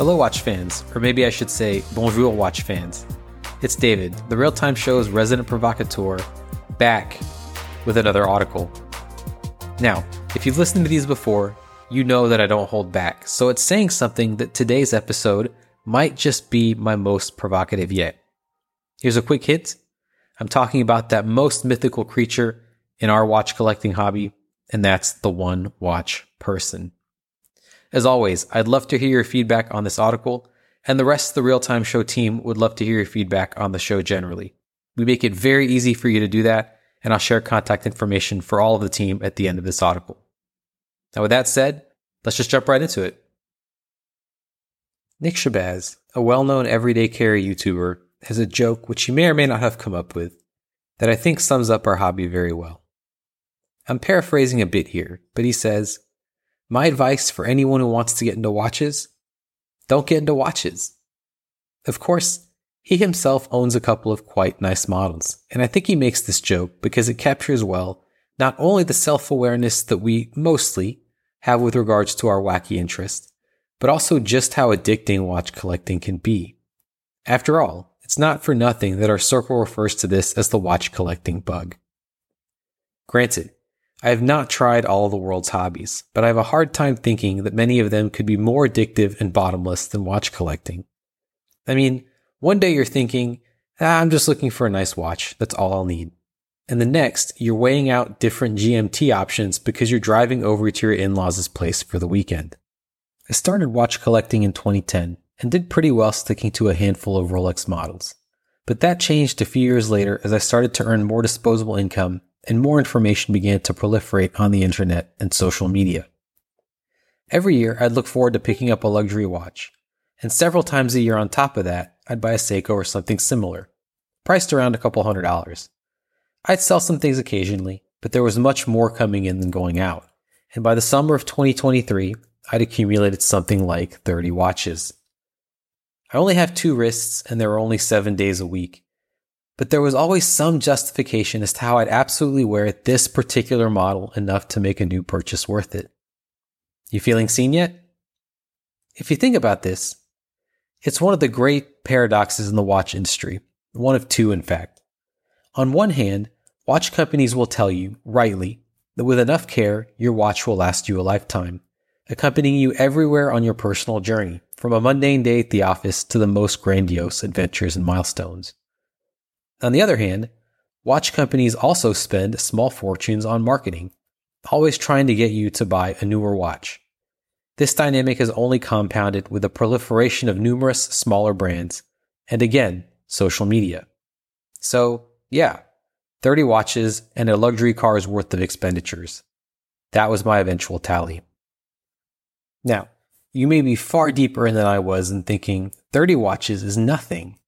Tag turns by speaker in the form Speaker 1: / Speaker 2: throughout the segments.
Speaker 1: Hello, watch fans, or maybe I should say, bonjour, watch fans. It's David, the real time show's resident provocateur, back with another audicle. Now, if you've listened to these before, you know that I don't hold back, so it's saying something that today's episode might just be my most provocative yet. Here's a quick hint I'm talking about that most mythical creature in our watch collecting hobby, and that's the one watch person. As always, I'd love to hear your feedback on this audicle, and the rest of the real time show team would love to hear your feedback on the show generally. We make it very easy for you to do that, and I'll share contact information for all of the team at the end of this audicle. Now, with that said, let's just jump right into it. Nick Shabazz, a well known everyday carry YouTuber, has a joke which he may or may not have come up with that I think sums up our hobby very well. I'm paraphrasing a bit here, but he says, My advice for anyone who wants to get into watches don't get into watches. Of course, he himself owns a couple of quite nice models, and I think he makes this joke because it captures well not only the self awareness that we mostly have with regards to our wacky interest, but also just how addicting watch collecting can be. After all, it's not for nothing that our circle refers to this as the watch collecting bug. Granted, I have not tried all the world's hobbies, but I have a hard time thinking that many of them could be more addictive and bottomless than watch collecting. I mean, one day you're thinking, ah, I'm just looking for a nice watch. That's all I'll need. And the next, you're weighing out different GMT options because you're driving over to your in-laws' place for the weekend. I started watch collecting in 2010 and did pretty well sticking to a handful of Rolex models. But that changed a few years later as I started to earn more disposable income and more information began to proliferate on the internet and social media. Every year, I'd look forward to picking up a luxury watch, and several times a year on top of that, I'd buy a Seiko or something similar, priced around a couple hundred dollars. I'd sell some things occasionally, but there was much more coming in than going out. And by the summer of 2023, I'd accumulated something like 30 watches. I only have two wrists and there are only seven days a week. But there was always some justification as to how I'd absolutely wear this particular model enough to make a new purchase worth it. You feeling seen yet? If you think about this, it's one of the great paradoxes in the watch industry, one of two, in fact. On one hand, watch companies will tell you, rightly, that with enough care, your watch will last you a lifetime, accompanying you everywhere on your personal journey, from a mundane day at the office to the most grandiose adventures and milestones. On the other hand, watch companies also spend small fortunes on marketing, always trying to get you to buy a newer watch. This dynamic is only compounded with the proliferation of numerous smaller brands and again, social media. So, yeah, 30 watches and a luxury car's worth of expenditures. That was my eventual tally. Now, you may be far deeper in than I was in thinking 30 watches is nothing.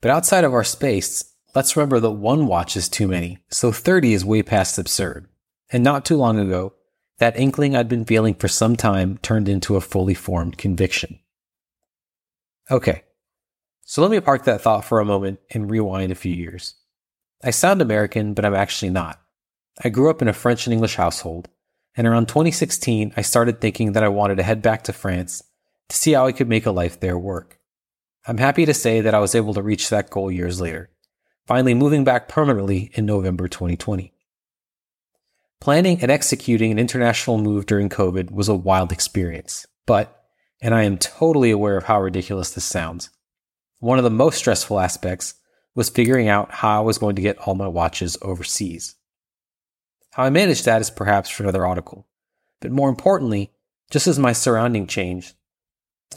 Speaker 1: But outside of our space, let's remember that one watch is too many, so 30 is way past absurd. And not too long ago, that inkling I'd been feeling for some time turned into a fully formed conviction. Okay, so let me park that thought for a moment and rewind a few years. I sound American, but I'm actually not. I grew up in a French and English household, and around 2016, I started thinking that I wanted to head back to France to see how I could make a life there work. I'm happy to say that I was able to reach that goal years later, finally moving back permanently in November 2020. Planning and executing an international move during COVID was a wild experience, but, and I am totally aware of how ridiculous this sounds, one of the most stressful aspects was figuring out how I was going to get all my watches overseas. How I managed that is perhaps for another audicle, but more importantly, just as my surrounding changed,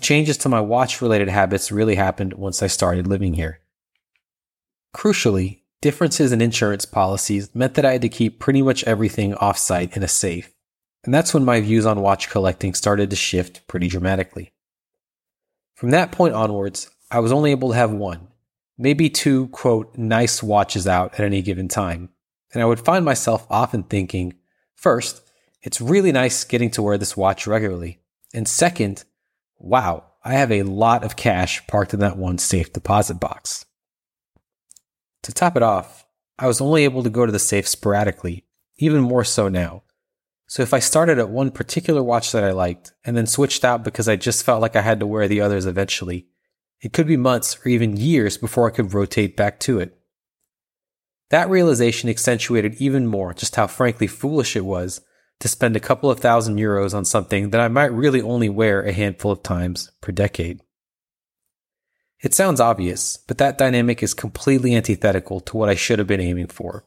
Speaker 1: changes to my watch related habits really happened once I started living here. Crucially, differences in insurance policies meant that I had to keep pretty much everything offsite in a safe. And that's when my views on watch collecting started to shift pretty dramatically. From that point onwards, I was only able to have one, maybe two, quote, nice watches out at any given time. And I would find myself often thinking, first, it's really nice getting to wear this watch regularly. And second, wow, I have a lot of cash parked in that one safe deposit box. To top it off, I was only able to go to the safe sporadically, even more so now. So if I started at one particular watch that I liked and then switched out because I just felt like I had to wear the others eventually, it could be months or even years before I could rotate back to it. That realization accentuated even more just how frankly foolish it was to spend a couple of thousand euros on something that I might really only wear a handful of times per decade. It sounds obvious, but that dynamic is completely antithetical to what I should have been aiming for.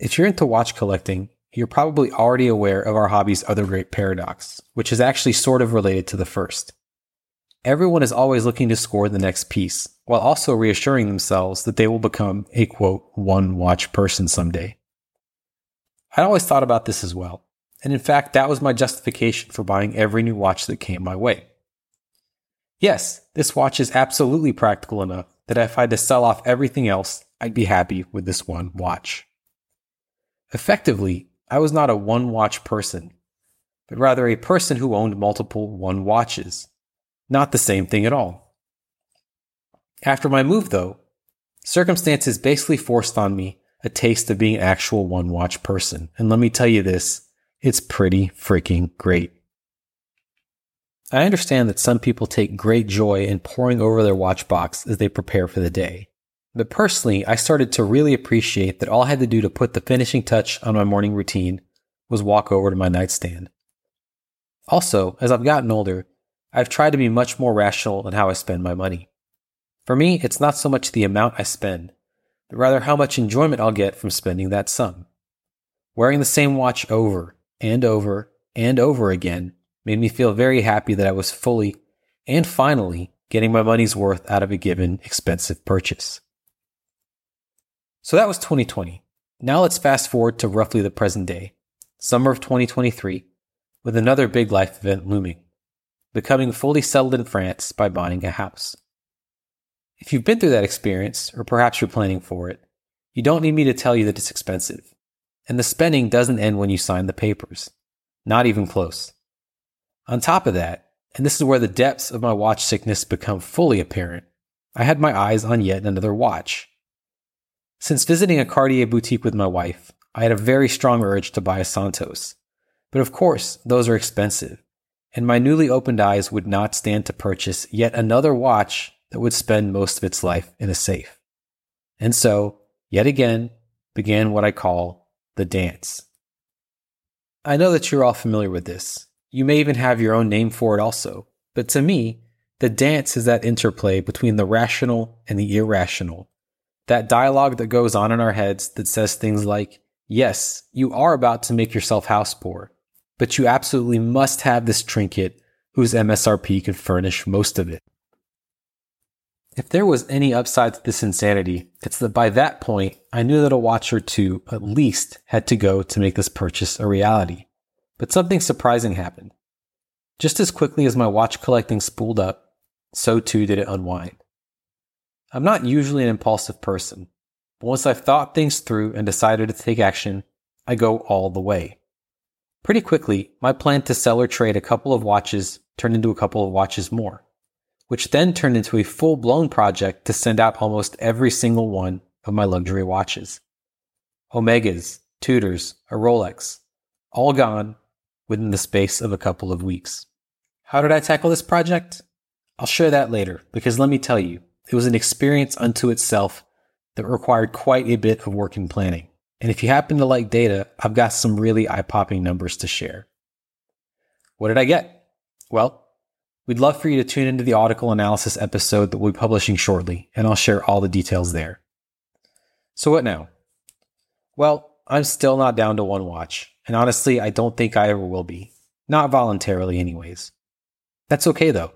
Speaker 1: If you're into watch collecting, you're probably already aware of our hobby's other great paradox, which is actually sort of related to the first. Everyone is always looking to score the next piece, while also reassuring themselves that they will become a quote, one watch person someday. I'd always thought about this as well, and in fact, that was my justification for buying every new watch that came my way. Yes, this watch is absolutely practical enough that if I had to sell off everything else, I'd be happy with this one watch. Effectively, I was not a one watch person, but rather a person who owned multiple one watches. Not the same thing at all. After my move, though, circumstances basically forced on me a taste of being an actual one watch person. And let me tell you this, it's pretty freaking great. I understand that some people take great joy in poring over their watch box as they prepare for the day. But personally, I started to really appreciate that all I had to do to put the finishing touch on my morning routine was walk over to my nightstand. Also, as I've gotten older, I've tried to be much more rational in how I spend my money. For me, it's not so much the amount I spend, but rather how much enjoyment I'll get from spending that sum. Wearing the same watch over and over and over again made me feel very happy that I was fully and finally getting my money's worth out of a given expensive purchase. So that was 2020. Now let's fast forward to roughly the present day, summer of 2023, with another big life event looming becoming fully settled in France by buying a house. If you've been through that experience, or perhaps you're planning for it, you don't need me to tell you that it's expensive. And the spending doesn't end when you sign the papers. Not even close. On top of that, and this is where the depths of my watch sickness become fully apparent, I had my eyes on yet another watch. Since visiting a Cartier boutique with my wife, I had a very strong urge to buy a Santos. But of course, those are expensive, and my newly opened eyes would not stand to purchase yet another watch that would spend most of its life in a safe. And so, yet again, began what I call the dance. I know that you're all familiar with this. You may even have your own name for it also. But to me, the dance is that interplay between the rational and the irrational. That dialogue that goes on in our heads that says things like, yes, you are about to make yourself house poor, but you absolutely must have this trinket whose MSRP could furnish most of it. If there was any upside to this insanity, it's that by that point, I knew that a watch or two at least had to go to make this purchase a reality. But something surprising happened. Just as quickly as my watch collecting spooled up, so too did it unwind. I'm not usually an impulsive person, but once I've thought things through and decided to take action, I go all the way. Pretty quickly, my plan to sell or trade a couple of watches turned into a couple of watches more, which then turned into a full blown project to send out almost every single one of my luxury watches. Omegas, Tudors, a Rolex, all gone within the space of a couple of weeks. How did I tackle this project? I'll share that later because let me tell you, it was an experience unto itself that required quite a bit of work and planning. And if you happen to like data, I've got some really eye popping numbers to share. What did I get? Well, we'd love for you to tune into the audicle analysis episode that we'll be publishing shortly, and I'll share all the details there. So, what now? Well, I'm still not down to one watch, and honestly, I don't think I ever will be. Not voluntarily, anyways. That's okay though,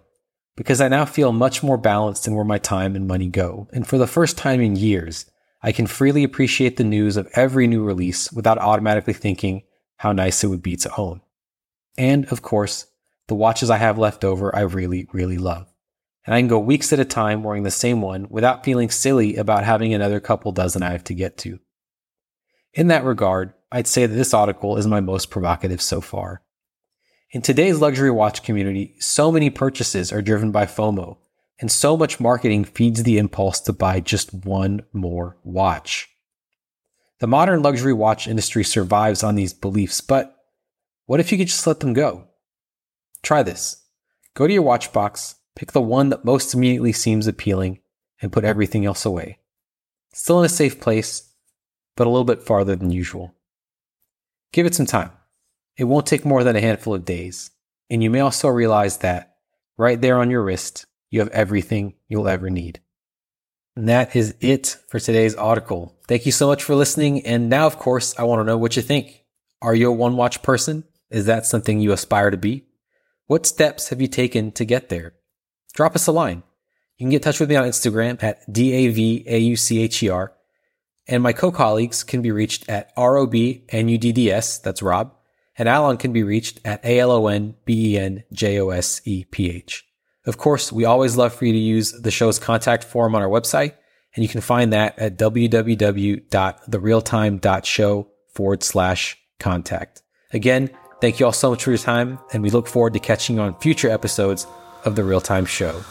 Speaker 1: because I now feel much more balanced in where my time and money go, and for the first time in years, I can freely appreciate the news of every new release without automatically thinking how nice it would be to own. And, of course, the watches I have left over I really, really love. And I can go weeks at a time wearing the same one without feeling silly about having another couple dozen I have to get to. In that regard, I'd say that this audicle is my most provocative so far. In today's luxury watch community, so many purchases are driven by FOMO, and so much marketing feeds the impulse to buy just one more watch. The modern luxury watch industry survives on these beliefs, but What if you could just let them go? Try this. Go to your watch box, pick the one that most immediately seems appealing, and put everything else away. Still in a safe place, but a little bit farther than usual. Give it some time. It won't take more than a handful of days, and you may also realize that right there on your wrist, you have everything you'll ever need. And that is it for today's audicle. Thank you so much for listening. And now, of course, I want to know what you think. Are you a one watch person? Is that something you aspire to be? What steps have you taken to get there? Drop us a line. You can get in touch with me on Instagram at D-A-V-A-U-C-H-E-R. And my co-colleagues can be reached at ROB R-O-B-N-U-D-D-S, that's Rob, and Alon can be reached at A-L-O-N-B-E-N-J-O-S-E-P-H. Of course, we always love for you to use the show's contact form on our website, and you can find that at www.therealtime.show forward slash contact. Again, thank you all so much for your time, and we look forward to catching you on future episodes of The Real Time Show.